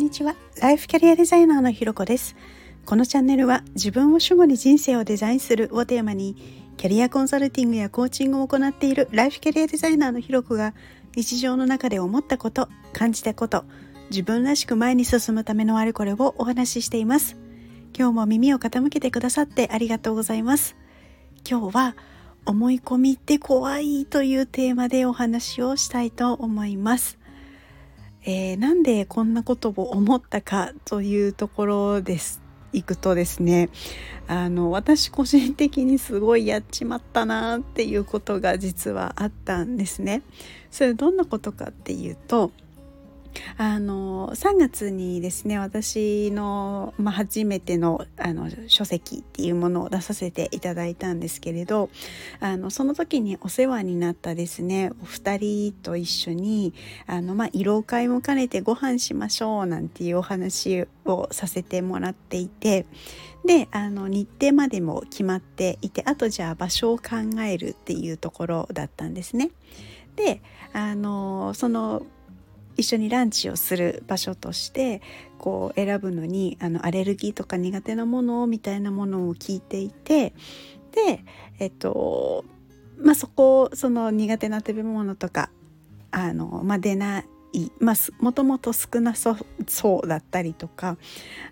にちは。ライフキャリアデザイナーのひろこです。このチャンネルは自分を主語に人生をデザインするをテーマにキャリアコンサルティングやコーチングを行っているライフキャリアデザイナーのひろこが日常の中で思ったこと感じたこと自分らしく前に進むためのあれこれをお話ししています。今日も耳を傾けてくださってありがとうございます。今日は思い込みって怖いというテーマでお話をしたいと思います。えー、なんでこんなことを思ったかというところですいくとですねあの私個人的にすごいやっちまったなっていうことが実はあったんですね。それどんなことかっていうとあの3月にですね私の、まあ、初めてのあの書籍っていうものを出させていただいたんですけれどあのその時にお世話になったですねお二人と一緒にあの、まあ、慰労会も兼ねてご飯しましょうなんていうお話をさせてもらっていてであの日程までも決まっていてあとじゃあ場所を考えるっていうところだったんですね。であのその一緒にランチをする場所としてこう選ぶのにあのアレルギーとか苦手なものみたいなものを聞いていてでえっとまあそこその苦手な食べ物とかあの、まあ、出ないまあ、もともと少なそうだったりとか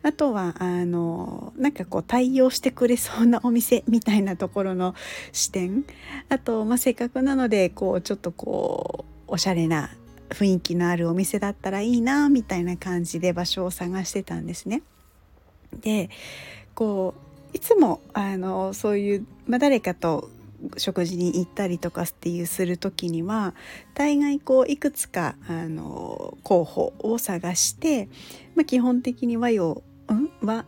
あとはあのなんかこう対応してくれそうなお店みたいなところの視点。あと、まあ、せっかくなのでこうちょっとこうおしゃれな雰囲気のあるお店だったらいいなみたいな感じで場所を探してたんですね。でこういつもあのそういう、まあ、誰かと食事に行ったりとかっていうする時には大概こういくつかあの候補を探して、まあ、基本的に和洋、うん、和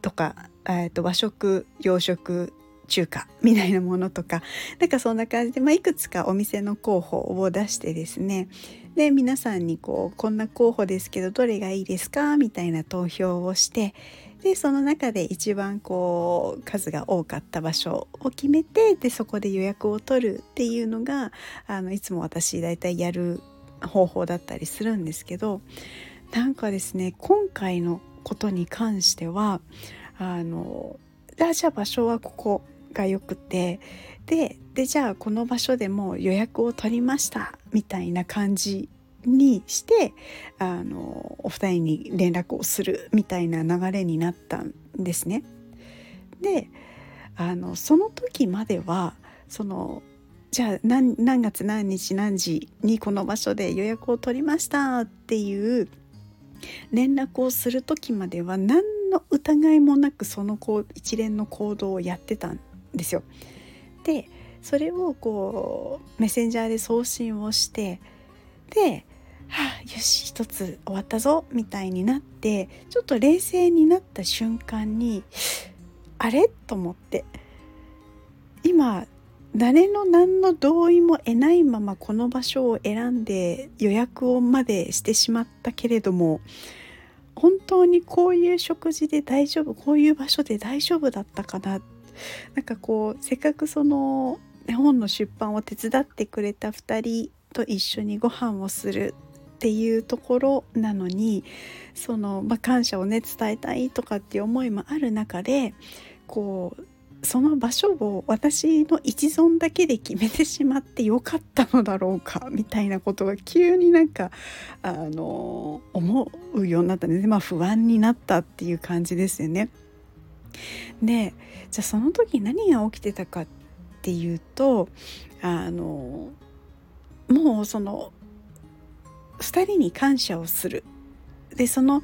とか、えー、と和食洋食中華みたいなものとかなんかそんな感じで、まあ、いくつかお店の候補を出してですね。で皆さんにこうこんな候補ですけどどれがいいですかみたいな投票をしてでその中で一番こう数が多かった場所を決めてでそこで予約を取るっていうのがあのいつも私大体やる方法だったりするんですけどなんかですね今回のことに関してはあのじゃあ場所はここがよくてででじゃあこの場所でも予約を取りましたみたいな感じにしてあのお二人に連絡をするみたいな流れになったんですね。であのその時まではそのじゃあ何月何日何時にこの場所で予約を取りましたっていう連絡をする時までは何の疑いもなくその一連の行動をやってたんですよ。でそれをこうメッセンジャーで送信をしてではあ、よし一つ終わったぞみたいになってちょっと冷静になった瞬間にあれ？と思って今誰の何の同意も得ないままこの場所を選んで予約をまでしてしまったけれども本当にこういう食事で大丈夫こういう場所で大丈夫だったかななんかこうせっかくその本の出版を手伝ってくれた2人と一緒にご飯をするっていうところなのにその、まあ、感謝をね伝えたいとかっていう思いもある中でこうその場所を私の一存だけで決めてしまってよかったのだろうかみたいなことが急になんかあの思うようになったんですまあ不安になったっていう感じですよね。でじゃあその時何が起きてたかっていうとあのもうその2人に感謝をするでその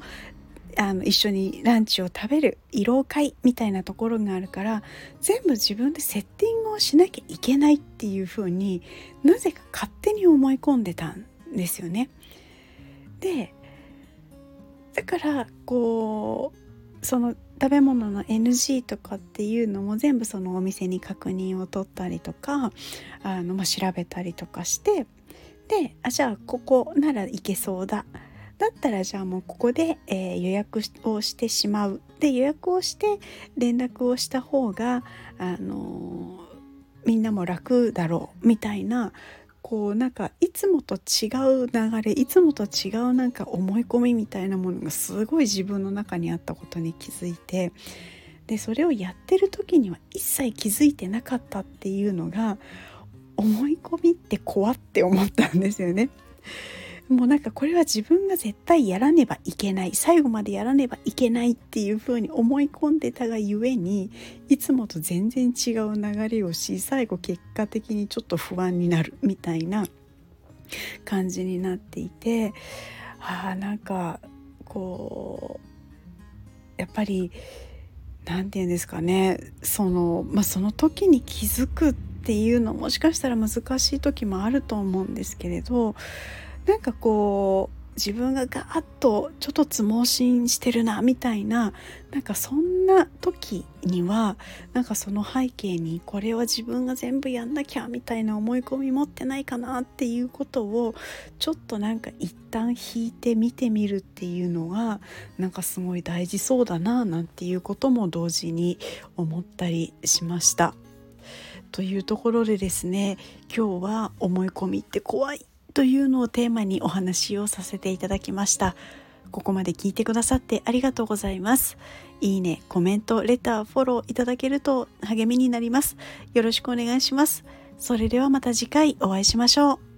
あの一緒にランチを食べる慰労会みたいなところがあるから全部自分でセッティングをしなきゃいけないっていうふうになぜか勝手に思い込んでたんですよね。でだからこうその食べ物の NG とかっていうのも全部そのお店に確認を取ったりとかあの、まあ、調べたりとかしてであじゃあここならいけそうだ。だったらじゃあもうここで、えー、予約をしてしまう。で予約をして連絡をした方が、あのー、みんなも楽だろう。みたいなこうなんかいつもと違う流れいつもと違うなんか思い込みみたいなものがすごい自分の中にあったことに気づいてでそれをやってる時には一切気づいてなかったっていうのが思い込みって怖って思ったんですよね。もうなんかこれは自分が絶対やらねばいけない最後までやらねばいけないっていうふうに思い込んでたがゆえにいつもと全然違う流れをし最後結果的にちょっと不安になるみたいな感じになっていてあなんかこうやっぱり何て言うんですかねその,、まあ、その時に気づくっていうのもしかしたら難しい時もあると思うんですけれどなんかこう自分がガーッとちょっとつ盲信してるなみたいななんかそんな時にはなんかその背景にこれは自分が全部やんなきゃみたいな思い込み持ってないかなっていうことをちょっとなんか一旦引いて見てみるっていうのがなんかすごい大事そうだななんていうことも同時に思ったりしました。というところでですね今日は思い込みって怖いというのをテーマにお話をさせていただきました。ここまで聞いてくださってありがとうございます。いいねコメントレターフォローいただけると励みになります。よろしくお願いします。それではまた次回お会いしましょう。